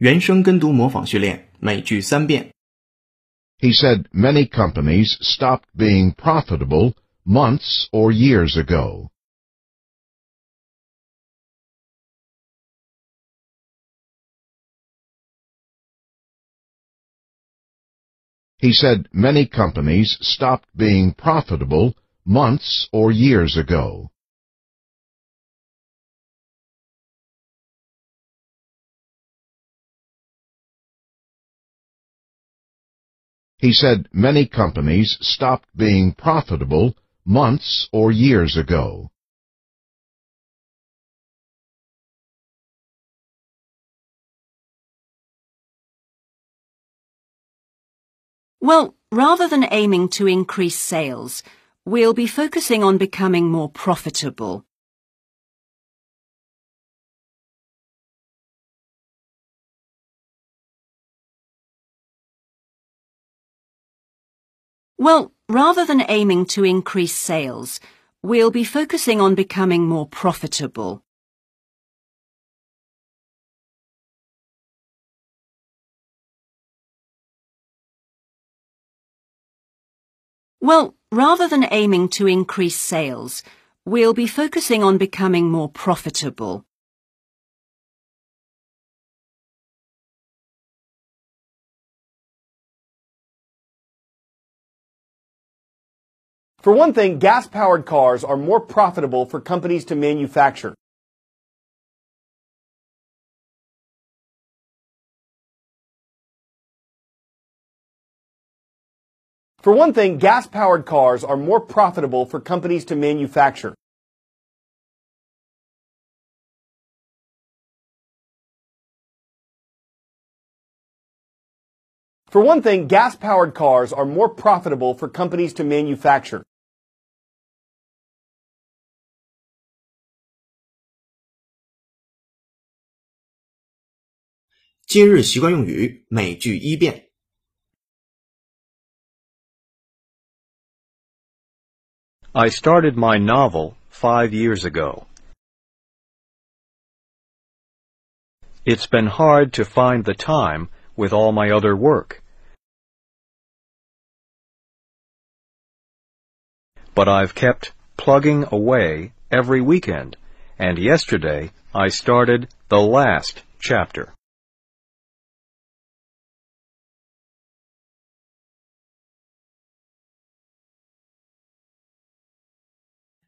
原声跟读模仿训练，每句三遍。 He said many companies stopped being profitable months or years ago. He said many companies stopped being profitable months or years ago. He said many companies stopped being profitable months or years ago. Well, rather than aiming to increase sales, we'll be focusing on becoming more profitable. Well, rather than aiming to increase sales, we'll be focusing on becoming more profitable. Well, rather than aiming to increase sales, we'll be focusing on becoming more profitable. For one thing, gas powered cars are more profitable for companies to manufacture. For one thing, gas powered cars are more profitable for companies to manufacture. For one thing, gas powered cars are more profitable for companies to manufacture. 今日习惯用语，每句一遍。 I started my novel five years ago. It's been hard to find the time with all my other work. But I've kept plugging away every weekend, and yesterday I started the last chapter.